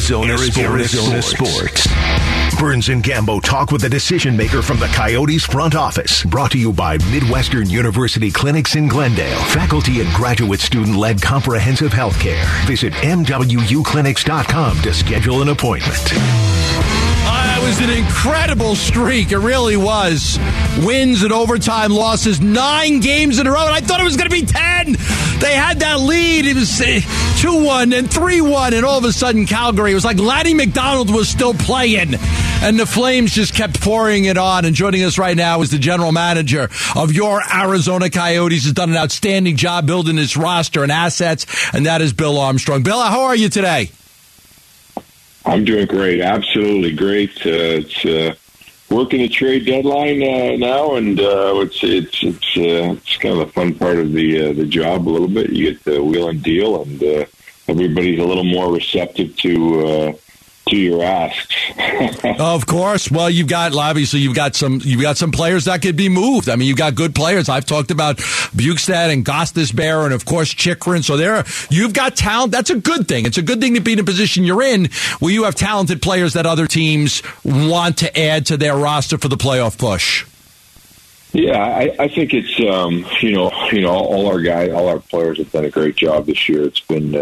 Arizona, Arizona, Arizona Sports. Burns and Gambo talk with a decision maker from the Coyotes front office. Brought to you by Midwestern University Clinics in Glendale. Faculty and graduate student led comprehensive health care. Visit MWUclinics.com to schedule an appointment. Was an incredible streak. It really was. Wins and overtime losses, nine games in a row. And I thought it was going to be 10. They had that lead. It was uh, 2 1 and 3 1. And all of a sudden, Calgary, it was like Lanny McDonald was still playing. And the Flames just kept pouring it on. And joining us right now is the general manager of your Arizona Coyotes. Has done an outstanding job building his roster and assets. And that is Bill Armstrong. Bill, how are you today? I'm doing great. Absolutely great. Uh, it's uh, working the trade deadline uh, now, and uh, it's it's it's uh, it's kind of the fun part of the uh, the job a little bit. You get the wheel and deal, and everybody's a little more receptive to uh, to your asks. of course. Well, you've got obviously you've got some you've got some players that could be moved. I mean, you've got good players. I've talked about Bjugstad and Gostisbehere and of course Chychrun. So there, you've got talent. That's a good thing. It's a good thing to be in a position you're in where you have talented players that other teams want to add to their roster for the playoff push. Yeah, I, I think it's um, you know you know all our guys, all our players have done a great job this year. It's been uh,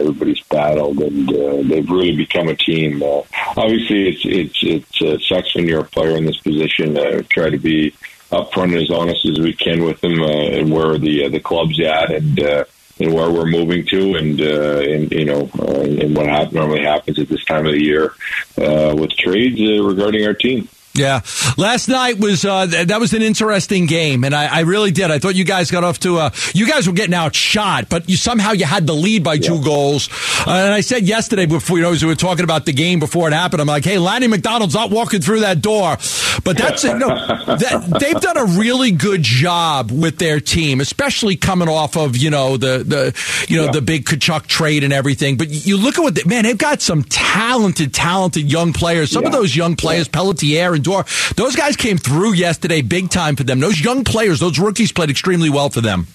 everybody's battled and uh, they've really become a team. Uh, obviously, it's it's it's uh, sucks when you're a player in this position. Uh, try to be upfront and as honest as we can with them uh, and where the uh, the club's at and. Uh, and where we're moving to, and uh, and you know, uh, and what ha- normally happens at this time of the year uh, with trades uh, regarding our team. Yeah, last night was uh, that was an interesting game, and I, I, really did. I thought you guys got off to a you guys were getting outshot, but you somehow you had the lead by two yeah. goals. Uh, and I said yesterday before you know as we were talking about the game before it happened, I'm like, hey, Lanny McDonald's not walking through that door, but that's you know, that, they've done a really good job with their team, especially coming off of you know the the you know yeah. the big Tkachuk trade and everything. But you look at what they, man, they've got some talented, talented young players. Some yeah. of those young players, Pelletier and door. Those guys came through yesterday big time for them. Those young players, those rookies played extremely well for them.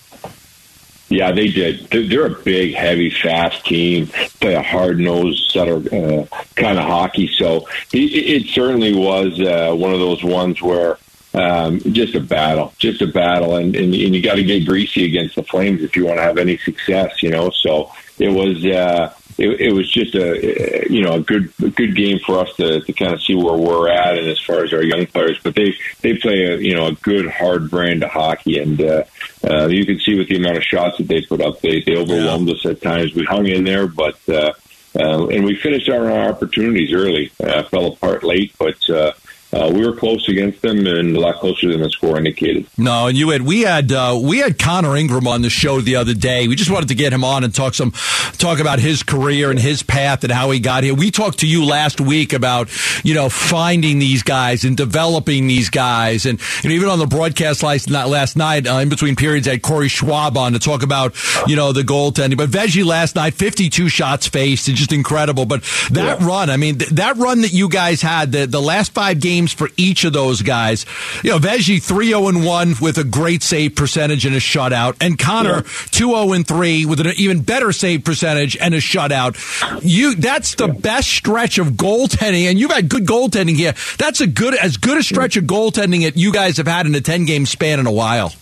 Yeah, they did. They're a big, heavy, fast team. Play a hard nosed, Sutter uh, kind of hockey. So it, it certainly was uh, one of those ones where um, just a battle, just a battle, and and, and you got to get greasy against the Flames if you want to have any success. You know, so it was. Uh, it, it was just a you know a good a good game for us to, to kind of see where we're at and as far as our young players. But they they play a you know a good hard brand of hockey, and uh, uh, you can see with the amount of shots that they put up, they they overwhelmed yeah. us at times. We hung in there, but. Uh, uh, and we finished our opportunities early. Uh, fell apart late, but uh, uh, we were close against them and a lot closer than the score indicated. No, and you had we had uh, we had Connor Ingram on the show the other day. We just wanted to get him on and talk some talk about his career and his path and how he got here. We talked to you last week about you know finding these guys and developing these guys, and you know, even on the broadcast last last night uh, in between periods, I had Corey Schwab on to talk about you know the goaltending. But Veggie last night, fifty two shots faced, it's just incredible. But that yeah. run, I mean, th- that run that you guys had the the last five games games for each of those guys. You know, Veggie 3 0 1 with a great save percentage and a shutout, and Connor 2 0 3 with an even better save percentage and a shutout. You that's the best stretch of goaltending, and you've had good goaltending here. That's a good as good a stretch of goaltending that you guys have had in a 10 game span in a while.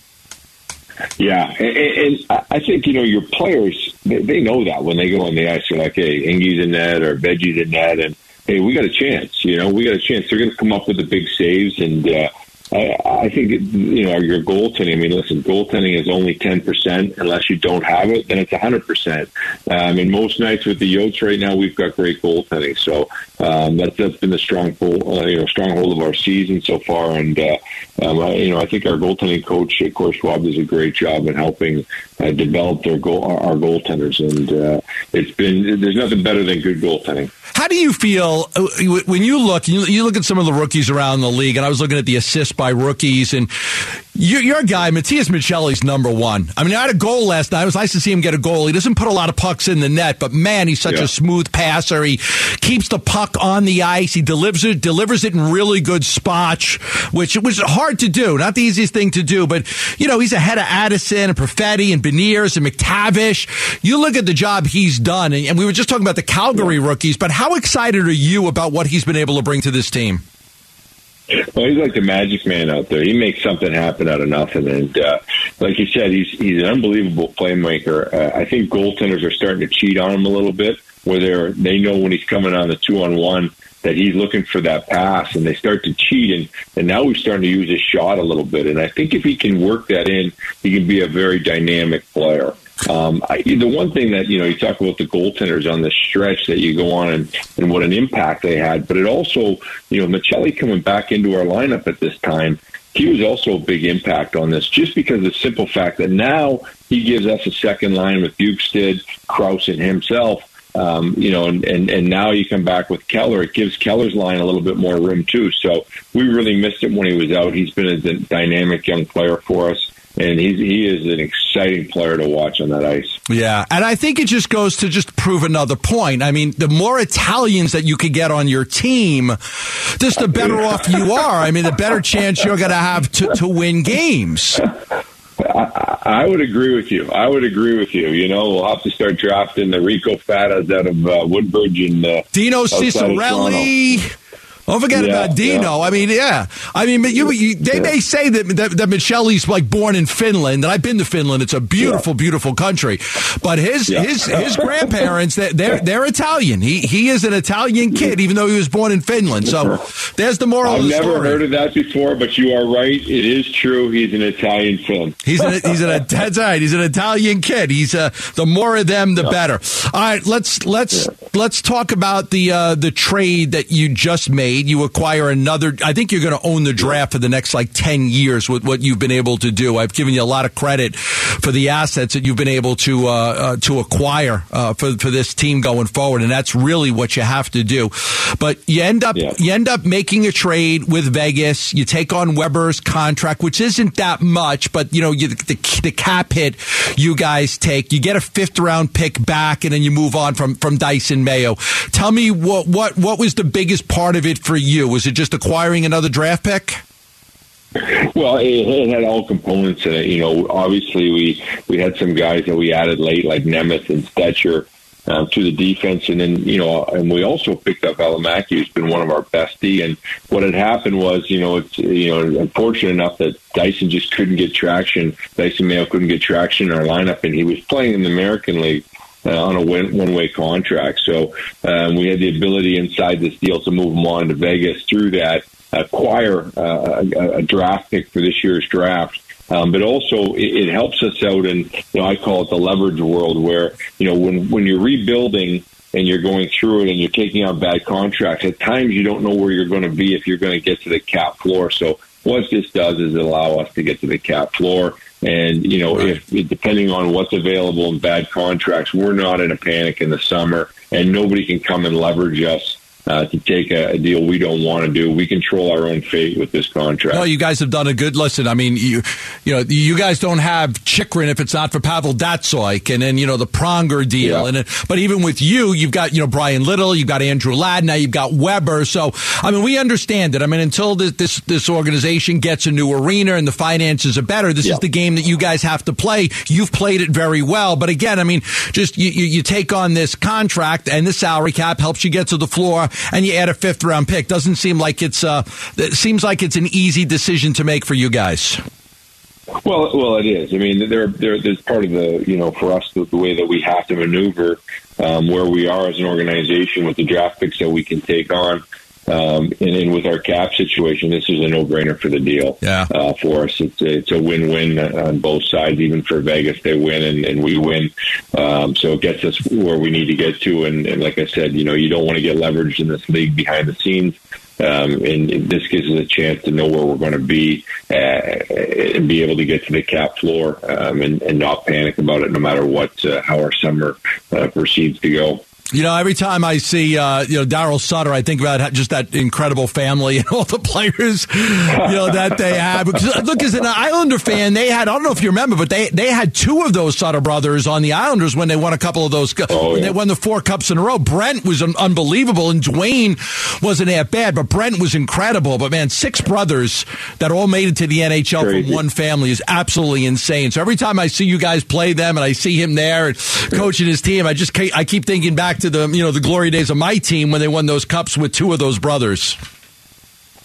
Yeah, and, and, I think you know your players they, they, know that when they go on the ice, they're like, "Hey, Ingy's in net or Veggie's in net," and hey, we got a chance. You know, we got a chance. They're going to come up with the big saves, and uh, I, I think you know your goaltending. I mean, listen, goaltending is only ten percent unless you don't have it. Then it's hundred percent. Um, and most nights with the Yotes right now, we've got great goaltending. So um, that's, that's been the strong uh, you know stronghold of our season so far. And uh, um, I, you know, I think our goaltending coach, of course, Schwab, does a great job in helping uh, develop their goal our, our goaltenders. And uh, it's been there's nothing better than good goaltending. How do you feel uh, when you look? You look at some of the rookies around the league, and I was looking at the assists by rookies, and You're a guy, Matias Maccelli's number one. I mean, I had a goal last night. It was nice to see him get a goal. He doesn't put a lot of pucks in the net, but man, he's such yeah. a smooth passer. He keeps the puck on the ice. He delivers it, delivers it in really good spots, which it was hard to do. Not the easiest thing to do, but you know, he's ahead of Addison and Perfetti and Beniers and McTavish. You look at the job he's done, and we were just talking about the Calgary yeah. rookies, but how excited are you about what he's been able to bring to this team? Well, he's like the magic man out there. He makes something happen out of nothing, and uh, like you said, he's he's an unbelievable playmaker. Uh, I think goaltenders are starting to cheat on him a little bit, where they they know when he's coming on the two on one that he's looking for that pass, and they start to cheat, and and now he's starting to use his shot a little bit. And I think if he can work that in, he can be a very dynamic player. Um, I, the one thing that you know you talk about the goaltenders on the stretch that you go on and, and what an impact they had, but it also you know Maccelli coming back into our lineup at this time, he was also a big impact on this, just because of the simple fact that now he gives us a second line with Bjugstad, Crouse, and himself. Um, you know, and, and, and now you come back with Keller. It gives Keller's line a little bit more room too. So we really missed him when he was out. He's been a dynamic young player for us and he's, he is an exciting player to watch on that ice. Yeah, and I think it just goes to just prove another point. I mean, the more Italians that you could get on your team, just the better off you are. I mean, the better chance you're going to have to win games. I, I, would agree with you. I would agree with you. You know, we'll have to start drafting the Rico Fatas out of uh, Woodbridge and uh, Dino Ciccarelli. Don't forget yeah, about Dino. Yeah. I mean, yeah. I mean, you, you they yeah. may say that, that that Maccelli's like born in Finland, and I've been to Finland. It's a beautiful, beautiful country. But his his his grandparents they're they're Italian. He he is an Italian kid, even though he was born in Finland. So there's the moral. I've the never story. heard of that before, but you are right. It is true. He's an Italian film. He's an he's an that's right. He's an Italian kid. He's uh, the more of them, the better. All right, let's let's let's talk about the uh, the trade that you just made. You acquire another. I think you're going to own the draft for the next like ten years with what you've been able to do. I've given you a lot of credit for the assets that you've been able to uh, uh, to acquire uh, for for this team going forward, and that's really what you have to do. But you end up yeah. you end up making a trade with Vegas. You take on Weber's contract, which isn't that much, but you know you, the, the cap hit you guys take. You get a fifth round pick back, and then you move on from from Dysin Mayo. Tell me what what what was the biggest part of it for you? Was it just acquiring another draft pick? Well, it, it, had all components in it. You know, obviously we we had some guys that we added late, like Nemeth and Stecher, um, to the defense, and then you know, and we also picked up Valimaki, who's been one of our bestie. And what had happened was, you know, it's you know, unfortunate enough that Dysin just couldn't get traction. Dysin Mayo couldn't get traction in our lineup, and he was playing in the American League uh, on a one way contract. So um, we had the ability inside this deal to move him on to Vegas through that, acquire uh, a, a, draft pick for this year's draft. Um, but also it, it, helps us out in, you know, I call it the leverage world where, you know, when, when you're rebuilding and you're going through it and you're taking on bad contracts, at times you don't know where you're going to be if you're going to get to the cap floor. So what this does is allow us to get to the cap floor and you know, right. if depending on what's available in bad contracts, we're not in a panic in the summer, and nobody can come and leverage us uh, to take a, a, deal we don't want to do. We control our own fate with this contract. No, you guys have done a good listen. I mean, you you know, you guys don't have Chychrun if it's not for Pavel Datsyuk, and then you know the Pronger deal, yeah. and but even with you, you've got you know Bryan Little, you've got Andrew Ladd, now you've got Weber. So I mean, we understand it. I mean, until this this, this organization gets a new arena and the finances are better, this yeah. is the game that you guys have to play. You've played it very well, but again, I mean, just you, you, you take on this contract and the salary cap helps you get to the floor and you add a fifth round pick. Doesn't seem like it's uh, it seems like it's an easy decision to make for you guys. Well, well, it is. I mean, there, there, there's part of the, you know, for us, the, the way that we have to maneuver um, where we are as an organization with the draft picks that we can take on. Um, and, and with our cap situation, this is a no-brainer for the deal. Yeah. Uh, for us, it's a, it's a win-win on both sides. Even for Vegas, they win and, and we win. Um, so it gets us where we need to get to. And, and like I said, you know, you don't want to get leveraged in this league behind the scenes. Um, and this gives us a chance to know where we're going to be uh, and be able to get to the cap floor um, and, and, not panic about it, no matter what uh, how our summer uh, proceeds to go. You know, every time I see uh, you know Darryl Sutter, I think about just that incredible family and all the players you know that they have. Because, look, as an Islander fan, they had I don't know if you remember, but they they had two of those Sutter brothers on the Islanders when they won a couple of those. Oh, yeah. They won the four cups in a row. Brent was unbelievable, and Duane wasn't that bad, but Brent was incredible. But man, six brothers that all made it to the NHL Crazy. from one family is absolutely insane. So every time I see you guys play them, and I see him there and coaching his team, I just I keep thinking back to the you know the glory days of my team when they won those cups with two of those brothers.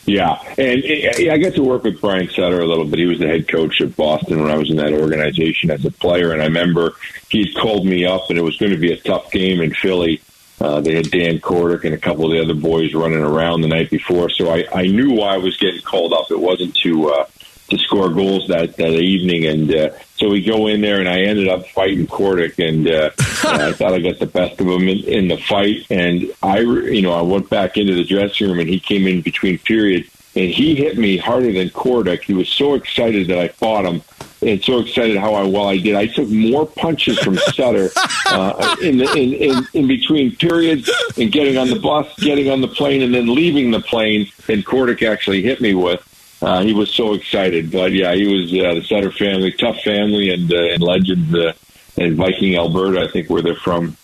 Yeah, and I got to work with Brian Sutter a little bit. He was the head coach at Boston when I was in that organization as a player, and I remember he called me up, and it was going to be a tough game in Philly. Uh, they had Dan Kordic and a couple of the other boys running around the night before, so I, I knew why I was getting called up. It wasn't to uh, to score goals that that evening, and uh, so we go in there, and I ended up fighting Kordic, and uh, I thought I got the best of him in, in the fight. And I, you know, I went back into the dressing room, and he came in between periods, and he hit me harder than Kordic. He was so excited that I fought him, and so excited how I, well I did. I took more punches from Sutter uh, in, the, in, in in between periods, and getting on the bus, getting on the plane, and then leaving the plane, and Kordic actually hit me with uh, he was so excited. But yeah, he was uh, the Sutter family, tough family, and uh, and uh, in Viking, Alberta. I think where they're from.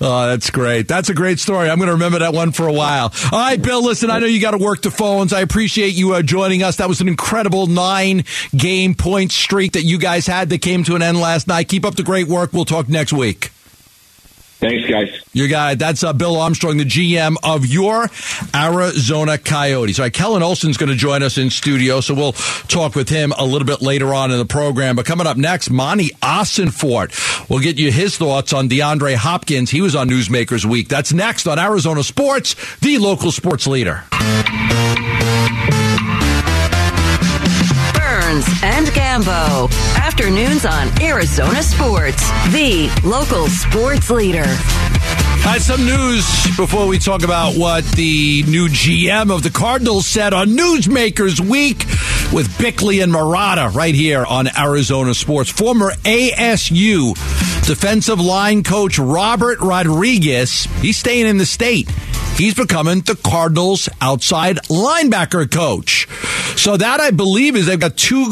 Oh, that's great. That's a great story. I'm going to remember that one for a while. All right, Bill, listen, I know you got to work the phones. I appreciate you uh, joining us. That was an incredible nine game point streak that you guys had that came to an end last night. Keep up the great work. We'll talk next week. Thanks, guys. Your guy, that's uh, Bill Armstrong, the GM of your Arizona Coyotes. All right, Kellen Olson's going to join us in studio, so we'll talk with him a little bit later on in the program. But coming up next, Monti Ossenfort. We'll get you his thoughts on DeAndre Hopkins. He was on Newsmakers Week. That's next on Arizona Sports, the local sports leader. Burns and Gambo. Afternoons on Arizona Sports, the local sports leader. All right, some news before we talk about what the new GM of the Cardinals said on Newsmakers Week with Bickley and Marotta right here on Arizona Sports. Former ASU defensive line coach Robert Rodriguez, he's staying in the state. He's becoming the Cardinals outside linebacker coach. So that I believe is they've got two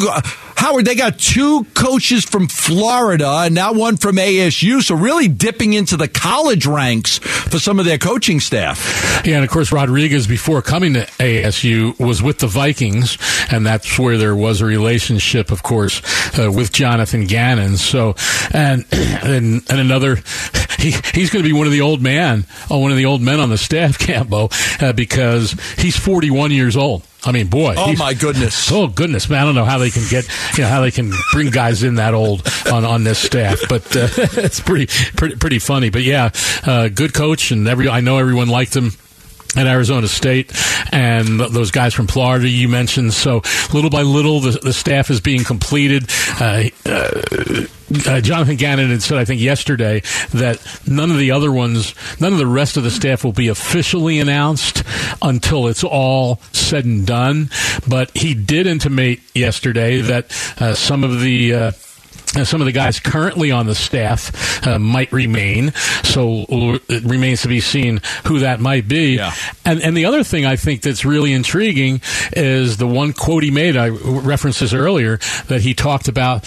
Howard, they got two coaches from Florida and now one from ASU. So really dipping into the college ranks for some of their coaching staff. Yeah, and of course, Rodriguez, before coming to ASU, was with the Vikings, and that's where there was a relationship, of course, uh, with Jonathan Gannon. So, and and, and another, he, he's going to be one of the old man, oh, one of the old men on the staff, Gambo, uh, because he's 41 years old. I mean, boy. Oh my goodness. Oh goodness, man! I don't know how they can get, you know, how they can bring guys in that old on, on this staff, but uh, it's pretty, pretty pretty funny. But yeah, uh, good coach, and every I know everyone liked him at Arizona State and those guys from Florida you mentioned. So little by little, the, the staff is being completed. Uh, uh, uh, Jonathan Gannon had said, I think yesterday, that none of the other ones, none of the rest of the staff will be officially announced until it's all said and done. But he did intimate yesterday that uh, some of the uh, some of the guys currently on the staff uh, might remain. So it remains to be seen who that might be. Yeah. And, and the other thing I think that's really intriguing is the one quote he made. I referenced this earlier that he talked about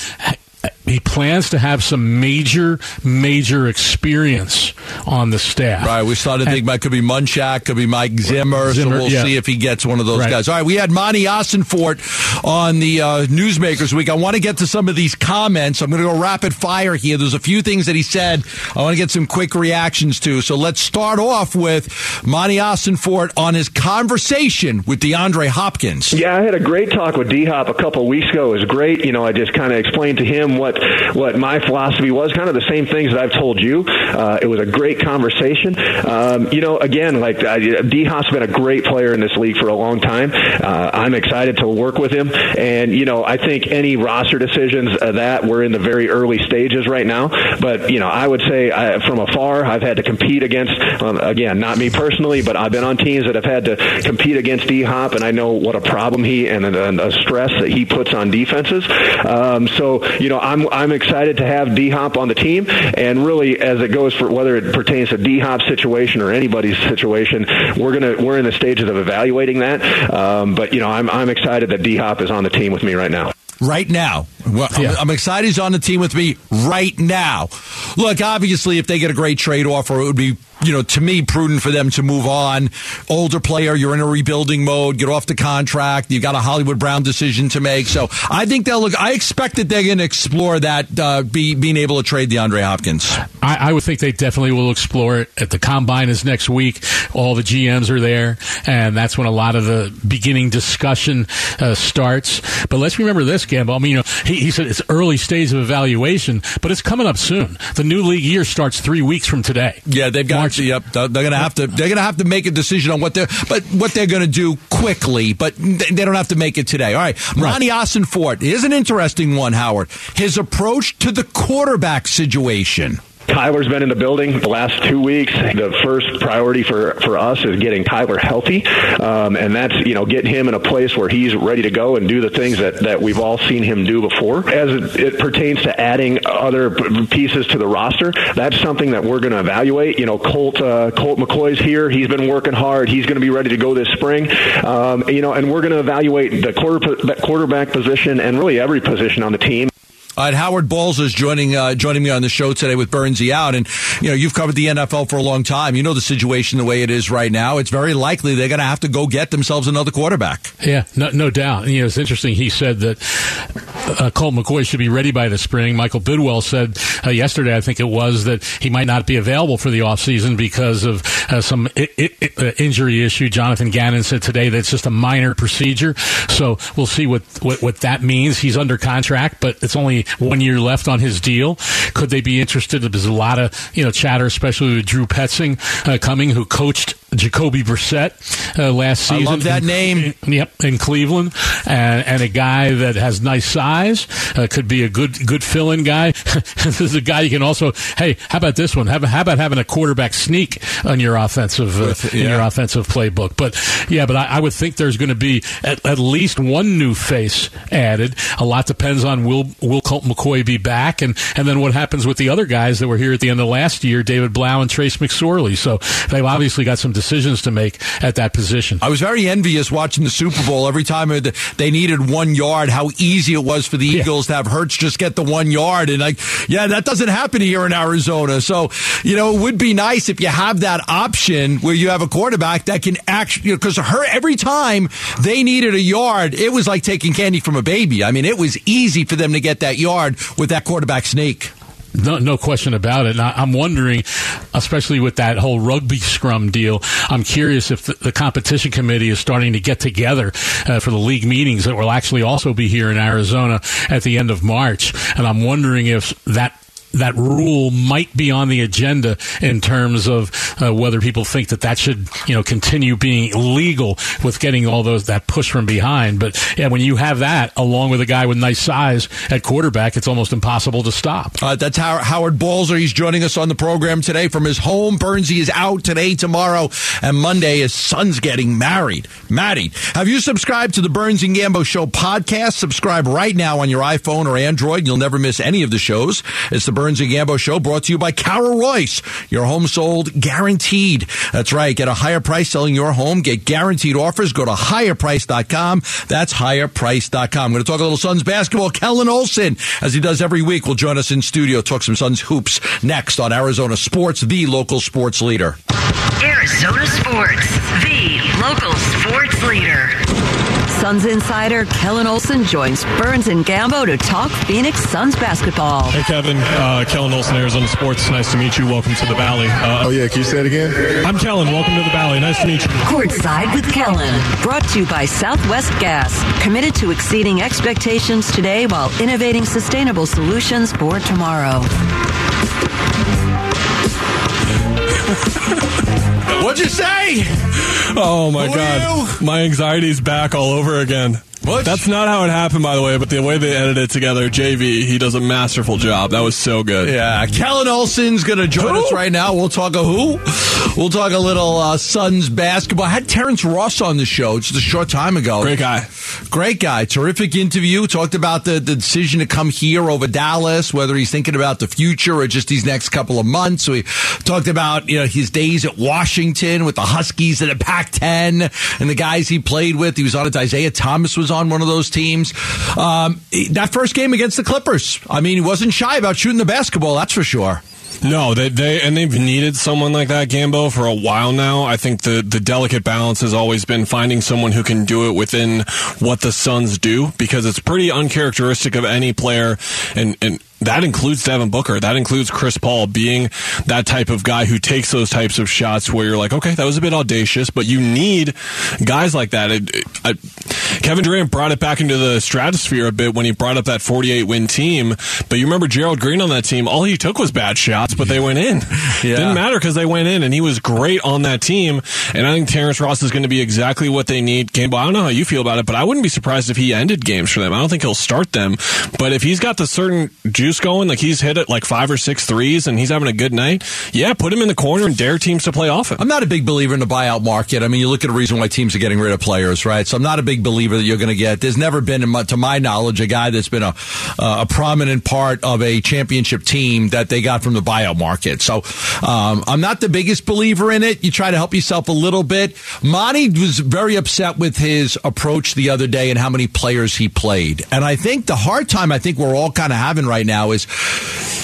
he plans to have some major, major experience on the staff. Right. We started to think it could be Munchak, could be Mike Zimmer. Zimmer so we'll yeah. see if he gets one of those right. guys. All right. We had Monti Ossenfort on the uh, Newsmakers Week. I want to get to some of these comments. I'm going to go rapid fire here. There's a few things that he said I want to get some quick reactions to. So let's start off with Monti Ossenfort on his conversation with DeAndre Hopkins. Yeah, I had a great talk with D Hop a couple of weeks ago. It was great. You know, I just kind of explained to him what what my philosophy was, kind of the same things that I've told you. Uh, it was a great conversation. Um, you know, again, like uh, D Hop's been a great player in this league for a long time. Uh, I'm excited to work with him, and you know, I think any roster decisions uh, that we're in the very early stages right now. But you know, I would say I, from afar, I've had to compete against. Um, again, not me personally, but I've been on teams that have had to compete against D Hop, and I know what a problem he and a, a stress that he puts on defenses. Um, so you know, I'm I'm excited to have D Hop on the team, and really as it goes for whether it pertains to D Hop's situation or anybody's situation, we're gonna we're in the stages of evaluating that. Um, but you know, I'm I'm excited that D Hop is on the team with me right now right now. Well, yeah. I'm, I'm, excited he's on the team with me right now. Look, obviously, if they get a great trade offer, it would be, you know, to me, prudent for them to move on. Older player, you're in a rebuilding mode, get off the contract. You've got a Hollywood Brown decision to make. So I think they'll look, I expect that they're going to explore that, uh, be, being able to trade DeAndre Hopkins. I, I would think they definitely will explore it. At the combine is next week. All the GMs are there, and that's when a lot of the beginning discussion uh, starts. But let's remember this, Gambo. I mean, you know, he, he said it's early stage of evaluation, but it's coming up soon. The new league year starts three weeks from today. Yeah, they've got. March. Yep, they're going to have to. They're going to have to make a decision on what they're, but what they're going to do quickly. But they don't have to make it today. All right, Monti right. Ossenfort is an interesting one. Howard, his approach to the quarterback situation. Kyler's been in the building the last two weeks. The first priority for, for us is getting Kyler healthy, um, and that's you know getting him in a place where he's ready to go and do the things that, that we've all seen him do before. As it, it pertains to adding other pieces to the roster, that's something that we're going to evaluate. You know, Colt uh, Colt McCoy's here. He's been working hard. He's going to be ready to go this spring. Um, you know, and we're going to evaluate the quarter, quarterback position and really every position on the team. Howard Balzer is joining uh, joining me on the show today with Burnsy out, and you know you've covered the NFL for a long time. You know the situation the way it is right now. It's very likely they're going to have to go get themselves another quarterback. Yeah, no, no doubt. You know, it's interesting. He said that uh, Colt McCoy should be ready by the spring. Michael Bidwill said uh, yesterday, I think it was, that he might not be available for the offseason because of uh, some I- I- uh, injury issue. Jonathan Gannon said today that it's just a minor procedure. So we'll see what, what, what that means. He's under contract, but it's only one year left on his deal. Could they be interested? There's a lot of you know chatter, especially with Drew Petzing uh, coming, who coached Jacoby Brissett uh, last season. I love that name. In, yep, in Cleveland, and, and, a guy that has nice size uh, could be a good good fill-in guy. this is a guy you can also. Hey, how about this one? How, how about having a quarterback sneak on your offensive uh, yeah. in your offensive playbook? But yeah, but I, I would think there's going to be at, at, least one new face added. A lot depends on will will Colt McCoy be back, and and then what happens with the other guys that were here at the end of last year, David Blough and Trace McSorley. So they've obviously got some decisions to make at that position. I was very envious watching the Super Bowl every time they needed one yard, how easy it was for the yeah. Eagles to have Hurts just get the one yard. And like, yeah, that doesn't happen here in Arizona. So, you know, it would be nice if you have that option where you have a quarterback that can actually, because you know, every time they needed a yard, it was like taking candy from a baby. I mean, it was easy for them to get that yard with that quarterback sneak. No, no question about it. And I, am wondering, especially with that whole rugby scrum deal, I'm curious if the, the competition committee is starting to get together uh, for the league meetings that will actually also be here in Arizona at the end of March. And I'm wondering if that that rule might be on the agenda in terms of uh, whether people think that that should you know continue being legal with getting all those that push from behind. But yeah, when you have that along with a guy with nice size at quarterback, it's almost impossible to stop. Uh, that's Howard, Howard Balzer. He's joining us on the program today from his home. Burnsy is out today, tomorrow, and Monday. His son's getting married. Maddie, have you subscribed to the Burns and Gambo Show podcast? Subscribe right now on your iPhone or Android. You'll never miss any of the shows. It's the Burns and Gambo Show brought to you by Carol Royse. Your home sold guaranteed. That's right. Get a higher price selling your home. Get guaranteed offers. Go to higherprice.com. That's higherprice.com. I'm going to talk a little Suns basketball. Kellen Olson, as he does every week, will join us in studio. Talk some Suns hoops next on Arizona Sports, the local sports leader. Arizona Sports, the local sports leader. Suns insider Kellen Olson joins Burns and Gambo to talk Phoenix Suns basketball. Hey, Kevin. Uh, Kellen Olson, Arizona Sports. Nice to meet you. Welcome to the Valley. Uh, oh, yeah. Can you say it again? I'm Kellen. Welcome to the Valley. Nice to meet you. Courtside with Kellen. Brought to you by Southwest Gas. Committed to exceeding expectations today while innovating sustainable solutions for tomorrow. What'd you say? Oh my Who god, my anxiety's back all over again. Butch? That's not how it happened, by the way, but the way they edited it together, JV, he does a masterful job. That was so good. Yeah, Kellen Olson's going to join Who? us right now. We'll talk a who. We'll talk a little uh, Suns basketball. I had Terrence Ross on the show just a short time ago. Great guy. Great guy. Terrific interview. Talked about the, the decision to come here over Dallas, whether he's thinking about the future or just these next couple of months. We talked about you know his days at Washington with the Huskies at the Pac-10 and the guys he played with. He was on it. Isaiah Thomas was on one of those teams. Um, that first game against the Clippers. I mean, he wasn't shy about shooting the basketball. That's for sure. No, they they and they've needed someone like that, Gambo, for a while now. I think the the delicate balance has always been finding someone who can do it within what the Suns do, because it's pretty uncharacteristic of any player, and and that includes Devin Booker. That includes Chris Paul being that type of guy who takes those types of shots where you're like, okay, that was a bit audacious, but you need guys like that. It, it, Kevin Durant brought it back into the stratosphere a bit when he brought up that 48 win team. But you remember Gerald Green on that team, all he took was bad shots, but they went in. Yeah. Didn't matter because they went in, and he was great on that team. And I think Terrence Ross is going to be exactly what they need. Game, I don't know how you feel about it, but I wouldn't be surprised if he ended games for them. I don't think he'll start them, but if he's got the certain juice going, like he's hit it like five or six threes, and he's having a good night, yeah, put him in the corner and dare teams to play off him. I'm not a big believer in the buyout market. I mean, you look at the reason why teams are getting rid of players, right? So I'm not a big believer that you're going to get. There's never been, to my knowledge, a guy that's been a a prominent part of a championship team that they got from the buyout market. So um, I'm not the biggest believer in it. You try to help yourself a little bit. Monty was very upset with his approach the other day and how many players he played. And I think the hard time I think we're all kind of having right now is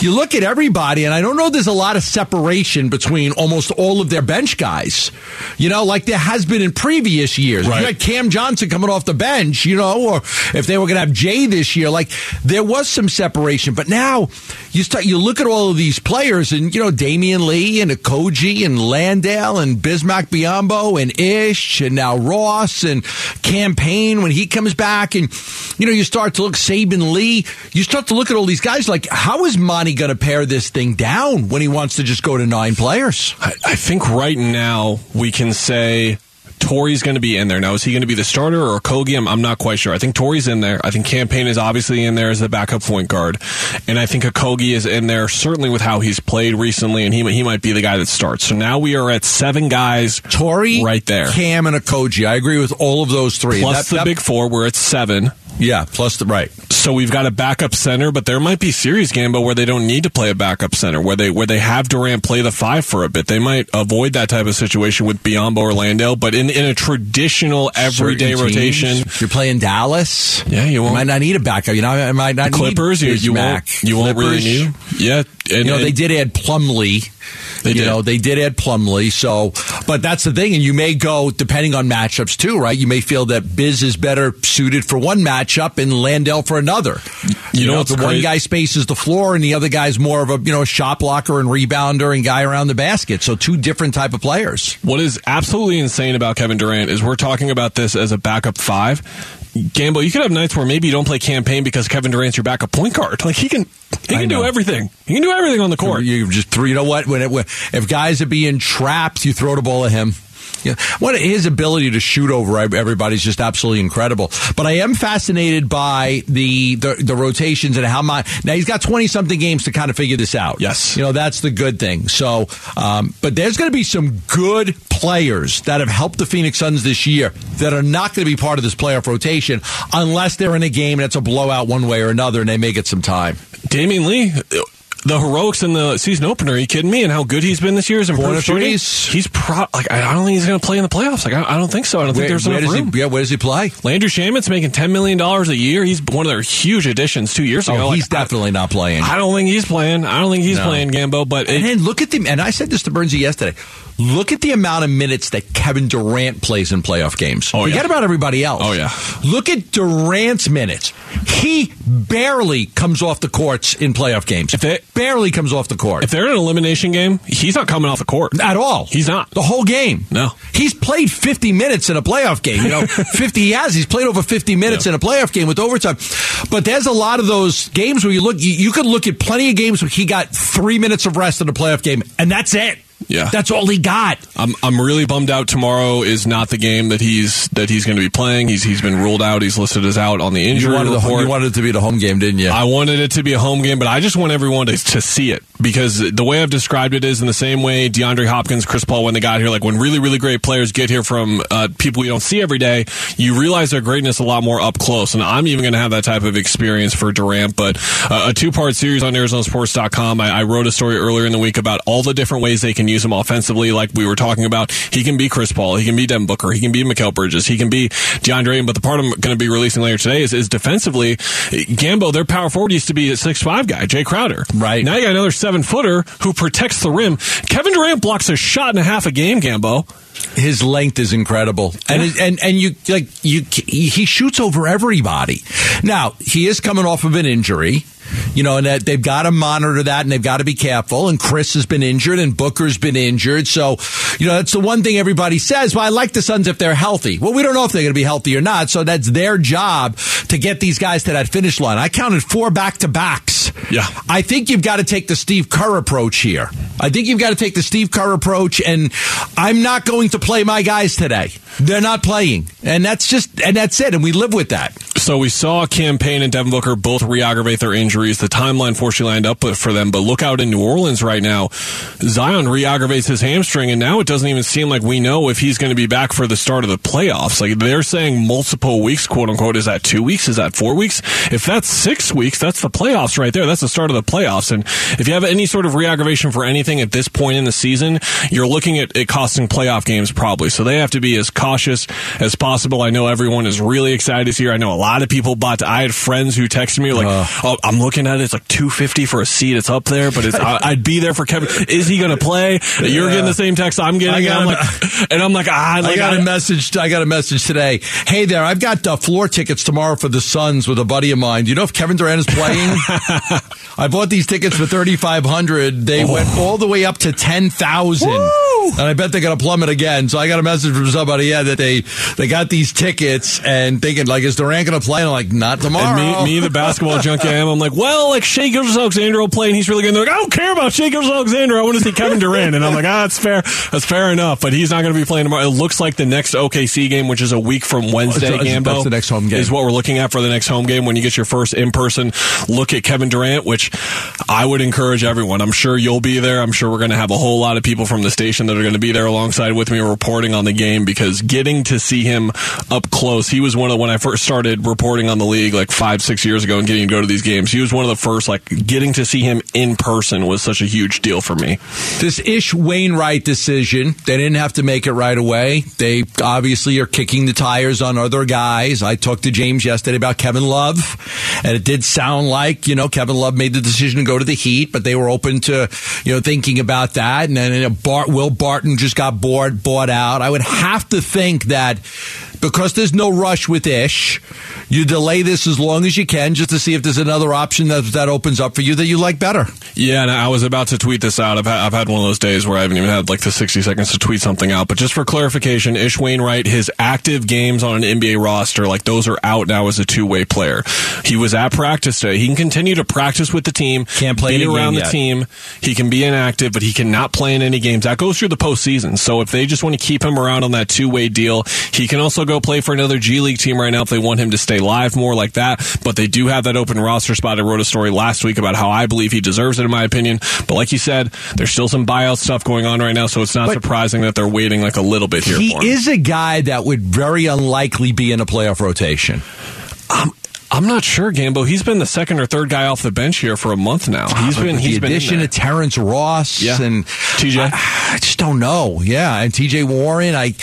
you look at everybody, and I don't know there's a lot of separation between almost all of their bench guys. You know, like there has been in previous years. Right. You had Cam Johnson coming off the bench, you know, or if they were going to have Jay this year, like there was some separation. But now you start, you look at all of these players, and you know, Damion Lee and Okogie and Landale and Bismack Biyombo and Ish and now Ross and Cam Payne when he comes back, and you know, you start to look Saben Lee. You start to look at all these guys like, how is Monty going to pare this thing down when he wants to just go to nine players? I, I think right now we can say Torrey's going to be in there. Now, is he going to be the starter or Kogi? I'm, I'm not quite sure. I think Torrey's in there. I think Cam Payne is obviously in there as the backup point guard. And I think Kogi is in there, certainly with how he's played recently, and he, he might be the guy that starts. So now we are at seven guys Tori, right there. Cam, and Kogi. I agree with all of those three. Plus That- the that- big four, we're at seven. yeah, plus the right. So we've got a backup center, but there might be series Gambo where they don't need to play a backup center, where they where they have Durant play the five for a bit. They might avoid that type of situation with Biyombo or Landale, but in in a traditional everyday teams, rotation, If you're playing Dallas, Yeah, you won't- might not need a backup. You know, I might not Clippers, need you, you won't you won't really need. Yeah, and, You know, and- they did add Plumlee. They you did. know, they did add Plumlee. So, but that's the thing. And you may go, depending on matchups too, right? You may feel that Biz is better suited for one matchup and Landale for another. You know what's the one guy spaces the floor and the other guy's more of a, you know, shot blocker and rebounder and guy around the basket. So two different type of players. What is absolutely insane about Kevin Durant is we're talking about this as a backup five. Gambo, you could have nights where maybe you don't play Cam Payne because Kevin Durant's your backup point guard. Like he can, he can do everything. He can do everything on the court. You just throw. You know what? When, it, when if guys are being trapped, you throw the ball at him. Yeah. What his ability to shoot over everybody's just absolutely incredible. But I am fascinated by the the, the rotations and how much. now he's got twenty something games to kind of figure this out. Yes. you know that's the good thing. So, um, but there's going to be some good players that have helped the Phoenix Suns this year that are not going to be part of this playoff rotation unless they're in a game that's a blowout one way or another and they may get some time. Damion Lee, the heroics in the season opener. Are you kidding me? And how good he's been this year is shooting. He's pro. Like I I don't think he's going to play in the playoffs. Like I, I don't think so. I don't think there's enough room. he? Yeah, where does he play? Landry Shamet's making ten million dollars a year. He's one of their huge additions two years ago. Oh, Like, he's definitely not playing. I, I don't think he's playing. I don't think he's No. playing Gambo. But it, And look at the and I said this to Burnsy yesterday. Look at the amount of minutes that Kevin Durant plays in playoff games. Oh, Forget yeah. about everybody else. Oh, yeah. Look at Durant's minutes. He barely comes off the courts in playoff games. If they- barely comes off the court if they're in an elimination game, he's not coming off the court. at all. He's not. the whole game. No. he's played 50 minutes in a playoff game. You know, 50 he has. He's played over 50 minutes Yeah. in a playoff game with overtime. But there's a lot of those games where you look. You, you could look at plenty of games where he got three minutes of rest in a playoff game, and that's it. Yeah. That's all he got. I'm I'm really bummed out. Tomorrow is not the game that he's that he's going to be playing. He's he's been ruled out. He's listed as out on the injury You wanted, the, report. you wanted it to be the home game, didn't you? I wanted it to be a home game, but I just want everyone to, to see it because the way I've described it is in the same way DeAndre Hopkins, Chris Paul, when they got here, like when really, really great players get here from uh, people we don't see every day, you realize their greatness a lot more up close. And I'm even going to have that type of experience for Durant. But uh, a two part series on ArizonaSports.com, I, I wrote a story earlier in the week about all the different ways they can use him offensively, like we were talking about. He can be Chris Paul, he can be Devin Booker, he can be Mikal Bridges, he can be DeAndre. But the part I'm going to be releasing later today is, is defensively, Gambo, their power forward used to be a six five guy, Jay Crowder. Right. Now you got another seven footer who protects the rim. Kevin Durant blocks a shot and a half a game, Gambo. his length is incredible, and it- and and you like you he shoots over everybody. Now he is coming off of an injury. You know, and that they've got to monitor that and they've got to be careful. And Chris has been injured and Booker's been injured. So, you know, that's the one thing everybody says. Well, I like the Suns if they're healthy. Well, we don't know if they're going to be healthy or not. So that's their job to get these guys to that finish line. I counted four back to backs. Yeah. I think you've got to take the Steve Kerr approach here. I think you've got to take the Steve Kerr approach, and I'm not going to play my guys today. They're not playing, and that's just and that's it, and we live with that. So we saw Cam Payne and Devin Booker both re-aggravate their injuries. The timeline fortunately lined up for them, but look out in New Orleans right now. Zion re-aggravates his hamstring, and now it doesn't even seem like we know if he's going to be back for the start of the playoffs. Like they're saying multiple weeks, quote unquote. Is that two weeks? Is that four weeks? If that's six weeks, that's the playoffs right there. That's the start of the playoffs. And if you have any sort of re-aggravation for anything at this point in the season, you're looking at it costing playoff games probably. So they have to be as cautious as possible. I know everyone is really excited this year. I know a lot of people bought. I had friends who texted me like, "Oh, I'm looking at it. It's like 250 for a seat. It's up there, but it's I, I'd be there for Kevin. Is he going to play? You're getting the same text I'm getting. I and got I'm like, and I'm like, ah, like, I got I- a message. I got a message today. Hey there, I've got uh, floor tickets tomorrow for the Suns with a buddy of mine. Do you know if Kevin Durant is playing? I bought these tickets for thirty five hundred. They went all the way up to ten thousand, and I bet they're going to plummet again. So I got a message from somebody, yeah, that they they got these tickets and thinking like, is Durant going to play? And I'm like, not tomorrow. And me, me, the basketball junkie I am, I'm like, well, like Shai Alexander will play, and he's really good. And they're like, I don't care about Shai Alexander. I want to see Kevin Durant. And I'm like, ah, that's fair. That's fair enough. But he's not going to be playing tomorrow. It looks like the next OKC game, which is a week from Wednesday, That's- Gambo, that's the next home game. is what we're looking at for the next home game when you get your first in person look at Kevin Durant, which I would encourage everyone. I'm sure you'll be there. I'm sure we're going to have a whole lot of people from the station that are going to be there alongside with me reporting on the game because getting to see him up close, he was one of when I first started reporting on the league like five, six years ago and getting to go to these games. He was one of the first, like getting to see him in person was such a huge deal for me. This Ish Wainwright decision, they didn't have to make it right away. They obviously are kicking the tires on other guys. I talked to James yesterday about Kevin Love, and it did sound like, you know, Kevin Love made the decision to go to the Heat, but they were open to, you know, thinking about that. And then you know, Bart, Will Barton just got bored, bought out. I would have to think that because there's no rush with Ish, you delay this as long as you can just to see if there's another option that, that opens up for you that you like better. Yeah, and I was about to tweet this out. I've, ha- I've had one of those days where I haven't even had like the 60 seconds to tweet something out. But just for clarification, Ish Wainwright, his active games on an NBA roster, like those are out now as a two way player. He was at practice today. He can continue to practice with the team. Can't play be around the yet. team. He can be inactive, but he cannot play in any games. That goes through the postseason. So if they just want to keep him around on that two way deal, he can also go play for another G League team right now if they want him to stay live more like that. But they do have that open roster spot. I wrote a story last week about how I believe he deserves it, in my opinion. But like you said, there's still some buyout stuff going on right now, so it's not But- surprising that they're waiting like a little bit here He is a guy that would very unlikely be in a playoff rotation. I'm not sure, Gambo. He's been the second or third guy off the bench here for a month now. Ah, he's been he's the been addition of Terrence Ross Yeah. and TJ. I, I just don't know. Yeah, and TJ Warren. I,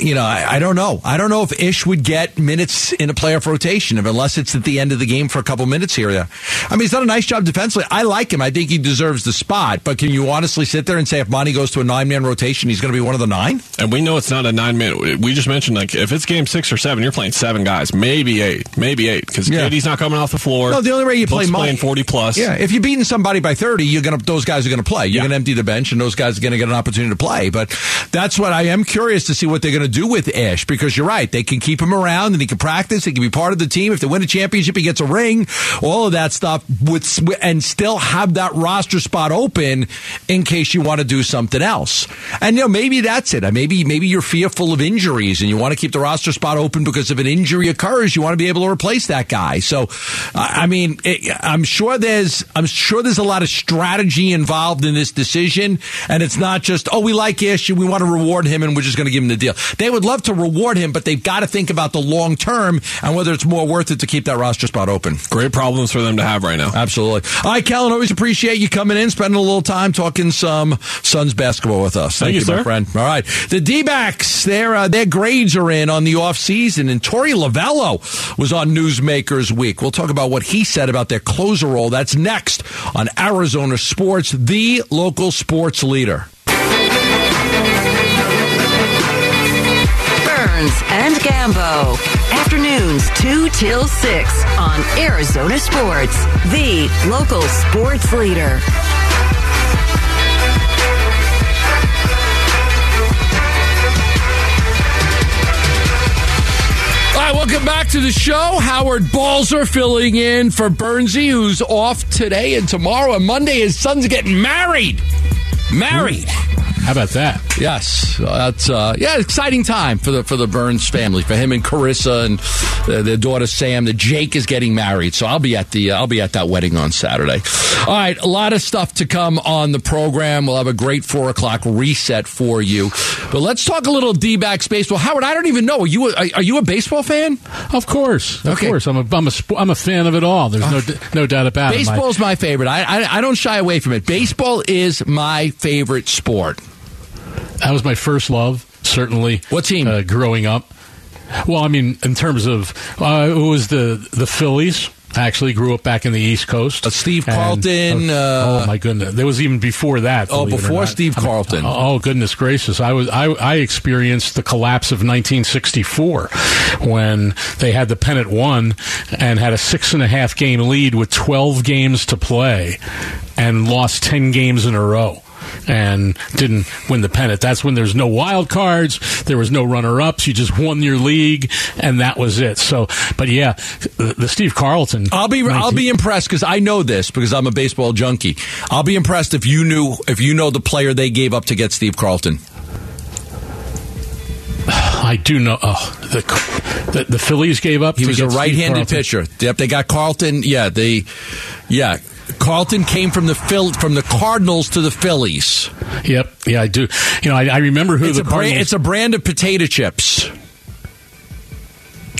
you know, I, I don't know. I don't know if Ish would get minutes in a playoff rotation, if, unless it's at the end of the game for a couple minutes here. there. I mean, he's done a nice job defensively. I like him. I think he deserves the spot. But can you honestly sit there and say if Monty goes to a nine man rotation, he's going to be one of the nine? And we know it's not a nine minute. We just mentioned like if it's game six or seven, you're playing seven guys, maybe eight, maybe eight, because Yeah. KD's not coming off the floor. No, the only way you play Monty playing forty plus. Yeah, if you're beating somebody by 30, you're gonna those guys are gonna play. You're Yeah. gonna empty the bench, and those guys are gonna get an opportunity to play. But that's what I am curious to see what they're gonna going to do with Ish because you're right. They can keep him around and he can practice. He can be part of the team. If they win a championship, he gets a ring. All of that stuff with and still have that roster spot open in case you want to do something else. And you know maybe that's it. Maybe maybe you're fearful of injuries and you want to keep the roster spot open because if an injury occurs, you want to be able to replace that guy. So I mean, it, I'm sure there's I'm sure there's a lot of strategy involved in this decision, and it's not just oh we like Ish, and we want to reward him, and we're just going to give him the deal. They would love to reward him, but they've got to think about the long term and whether it's more worth it to keep that roster spot open. Great problems for them to have right now. Absolutely. All right, Kellen, always appreciate you coming in, spending a little time talking some Suns basketball with us. Thank, Thank you, my friend. All right, the D-backs, their uh, their grades are in on the off season, and Torey Lovullo was on Newsmakers Week. We'll talk about what he said about their closer role. That's next on Arizona Sports, the local sports leader. Burns and Gambo. Afternoons 2 till 6 on Arizona Sports, the local sports leader. Welcome back to the show. Howard Balzer filling in for Burnsy, who's off today and tomorrow. And Monday, his son's getting married. Married. Ooh. How about that? Yes, that's uh, yeah, exciting time for the for the Burns family, for him and Carissa and uh, their daughter Sam. The Jake is getting married, so I'll be at the uh, I'll be at that wedding on Saturday. All right, a lot of stuff to come on the program. We'll have a great four o'clock reset for you, but let's talk a little D-backs baseball. Howard, I don't even know. Are you a, are you a baseball fan? Of course, of okay. course. I'm a I'm a I'm a fan of it all. There's no no doubt about Baseball's it. Baseball's my favorite. I, I I don't shy away from it. Baseball is my favorite sport. That was my first love, certainly. What team? Uh, growing up. Well, I mean, in terms of uh, it was the the Phillies. I actually grew up back in the East Coast. Uh, Steve Carlton. And, uh, oh my goodness, there was even before that. Oh, before Steve Carlton. I mean, oh goodness gracious! I was I, I experienced the collapse of 1964 when they had the pennant won and had a six and a half game lead with 12 games to play and lost 10 games in a row and didn't win the pennant. That's when there's no wild cards, there was no runner ups. You just won your league, and that was it. So, but yeah, the, Steve Carlton. I'll be 19- I'll be impressed because I know this because I'm a baseball junkie. I'll be impressed if you knew if you know the player they gave up to get Steve Carlton. I do know. Oh, the, the, the Phillies gave up. He was a right-handed pitcher. Yep, they got Carlton. Yeah, they. Yeah, Carlton came from the Phil, from the Cardinals to the Phillies. Yep, yeah, I do. You know, I, I remember who it's the Cardinals. Brand, it's a brand of potato chips.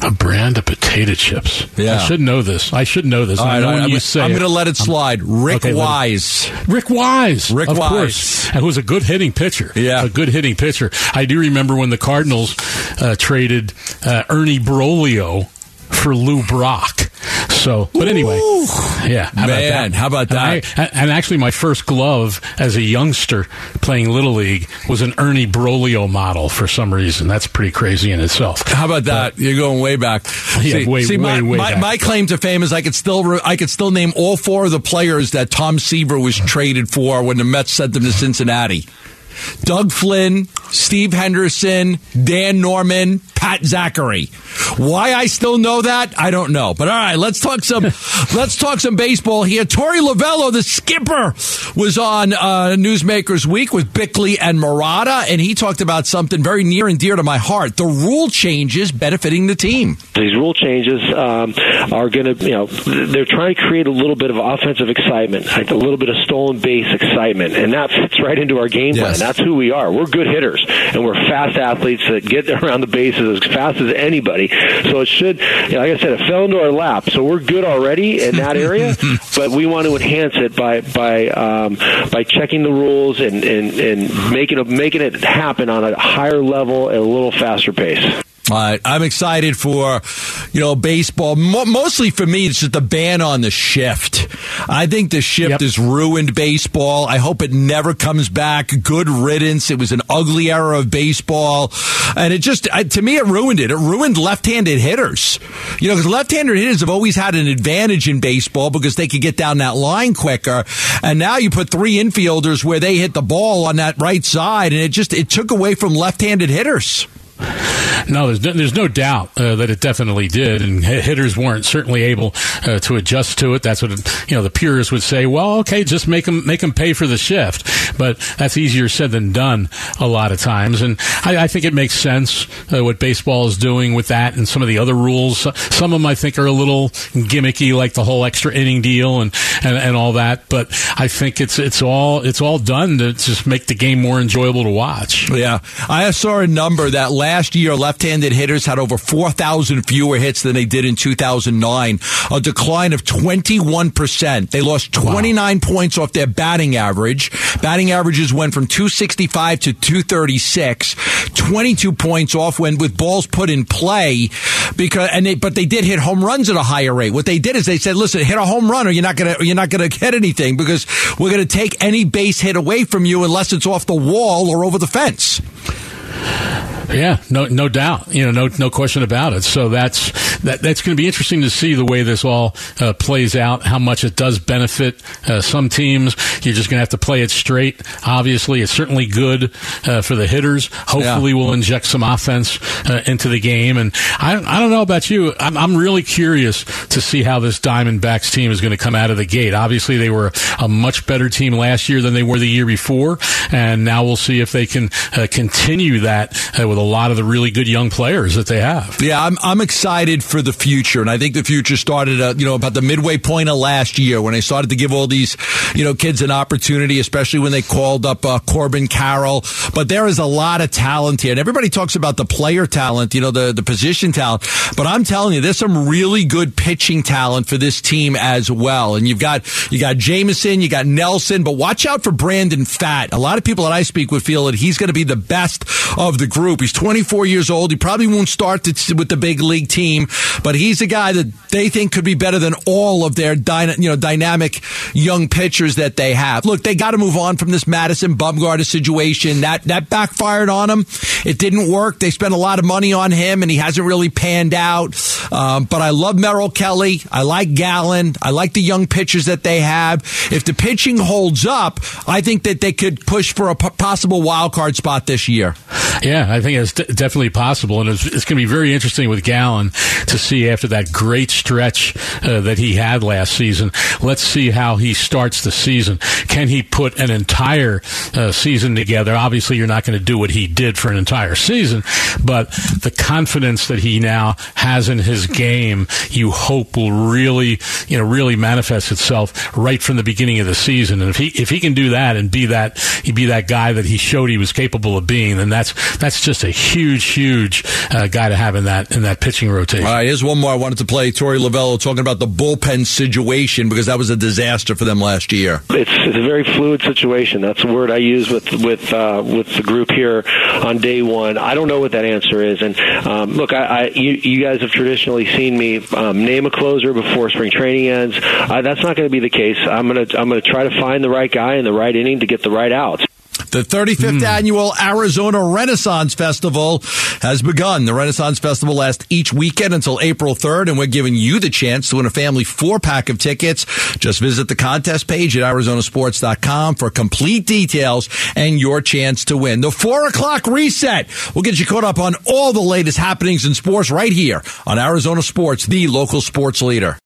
A brand of potato chips. Yeah, I should know this. I should know this. All right, I, am going to let it slide. Rick okay, Wise. Rick Wise. Rick of Wise, course, who was a good hitting pitcher. Yeah, a good hitting pitcher. I do remember when the Cardinals uh, traded uh, Ernie Broglio for Lou Brock. So, but anyway, Ooh, yeah, how man, about how about that? And, I, and, actually, my first glove as a youngster playing little league was an Ernie Broglio model for some reason. That's pretty crazy in itself. How about that? But, You're going way back. Yeah, see, way, see, way, my, way my, my, claim to fame is I could still I could still name all four of the players that Tom Seaver was traded for when the Mets sent them to Cincinnati. Doug Flynn, Steve Henderson, Dan Norman, Pat Zachry. Why I still know that, I don't know. But all right, let's talk some let's talk some baseball here. Torey Lovullo, the skipper, was on uh, Newsmakers Week with Bickley and Marotta, and he talked about something very near and dear to my heart: the rule changes benefiting the team. These rule changes um, are going to, you know, they're trying to create a little bit of offensive excitement, like a little bit of stolen base excitement, and that fits right into our game plan. That's who we are. We're good hitters, and we're fast athletes that get around the bases as fast as anybody. So it should, like I said, it fell into our lap. So we're good already in that area, but we want to enhance it by by um, by checking the rules and, and, and making it, making it happen on a higher level at a little faster pace. Uh, I'm excited for, you know, baseball. Mo- mostly for me, it's just the ban on the shift. I think the shift yep. has ruined baseball. I hope it never comes back. Good riddance. It was an ugly era of baseball. And it just, to me, it ruined it. It ruined left-handed hitters. You know, because left-handed hitters have always had an advantage in baseball because they could get down that line quicker. And now you put three infielders where they hit the ball on that right side and it just, it took away from left-handed hitters. No, there's no, there's no doubt uh, that it definitely did, and hitters weren't certainly able uh, to adjust to it. That's what you know the purists would say. Well, okay, just make them make them pay for the shift, but that's easier said than done a lot of times. And I, I think it makes sense uh, what baseball is doing with that and some of the other rules. Some of them I think are a little gimmicky, like the whole extra inning deal and, and, and all that. But I think it's it's all it's all done to just make the game more enjoyable to watch. Yeah, I saw a number that last year left-handed hitters had over 4,000 fewer hits than they did in 2009, a decline of 21%. They lost 29 wow. points off their batting average. Batting averages went from 265 to 236, 22 points off when with balls put in play because and they, but they did hit home runs at a higher rate. What they did is they said, "Listen, hit a home run or you're not going to you're not going to get anything because we're going to take any base hit away from you unless it's off the wall or over the fence." Yeah, no, no doubt. You know, no, no question about it. So that's that, that's going to be interesting to see the way this all uh, plays out. How much it does benefit uh, some teams. You're just going to have to play it straight. Obviously, it's certainly good uh, for the hitters. Hopefully, yeah. we'll inject some offense uh, into the game. And I, I don't know about you. I'm, I'm really curious to see how this Diamondbacks team is going to come out of the gate. Obviously, they were a much better team last year than they were the year before, and now we'll see if they can uh, continue that uh, with a lot of the really good young players that they have. Yeah, I'm, I'm excited for the future. And I think the future started, uh, you know, about the midway point of last year when they started to give all these, you know, kids an opportunity, especially when they called up uh, Corbin Carroll. But there is a lot of talent here. And everybody talks about the player talent, you know, the, the position talent. But I'm telling you, there's some really good pitching talent for this team as well. And you've got, you got Jameson, you got Nelson, but watch out for Brandon Pfaadt. A lot of people that I speak with feel that he's going to be the best of the group. He's 24 years old. He probably won't start with the big league team, but he's a guy that they think could be better than all of their dyna, you know dynamic young pitchers that they have. Look, they got to move on from this Madison Bumgarner situation. That that backfired on them. It didn't work. They spent a lot of money on him, and he hasn't really panned out. Um, but I love Merrill Kelly. I like Gallen. I like the young pitchers that they have. If the pitching holds up, I think that they could push for a p- possible wild card spot this year. Yeah, I think it's d- definitely possible, and it's, it's going to be very interesting with Gallen to see after that great stretch uh, that he had last season. Let's see how he starts the season. Can he put an entire uh, season together? Obviously, you're not going to do what he did for an entire season, but the confidence that he now has in his game, you hope will really, you know, really manifest itself right from the beginning of the season. And if he if he can do that and be that he be that guy that he showed he was capable of being, then that's that's just a huge, huge uh, guy to have in that in that pitching rotation. All right, here's one more I wanted to play. Torey Lovullo talking about the bullpen situation because that was a disaster for them last year. It's, it's a very fluid situation. That's the word I use with with uh, with the group here on day one. I don't know what that answer is. And um, look, I, I you, you, guys have traditionally seen me um, name a closer before spring training ends. Uh, that's not going to be the case. I'm gonna I'm gonna try to find the right guy in the right inning to get the right outs. The 35th mm. annual Arizona Renaissance Festival has begun. The Renaissance Festival lasts each weekend until April 3rd, and we're giving you the chance to win a family four pack of tickets. Just visit the contest page at ArizonaSports.com for complete details and your chance to win. The four o'clock reset will get you caught up on all the latest happenings in sports right here on Arizona Sports, the local sports leader.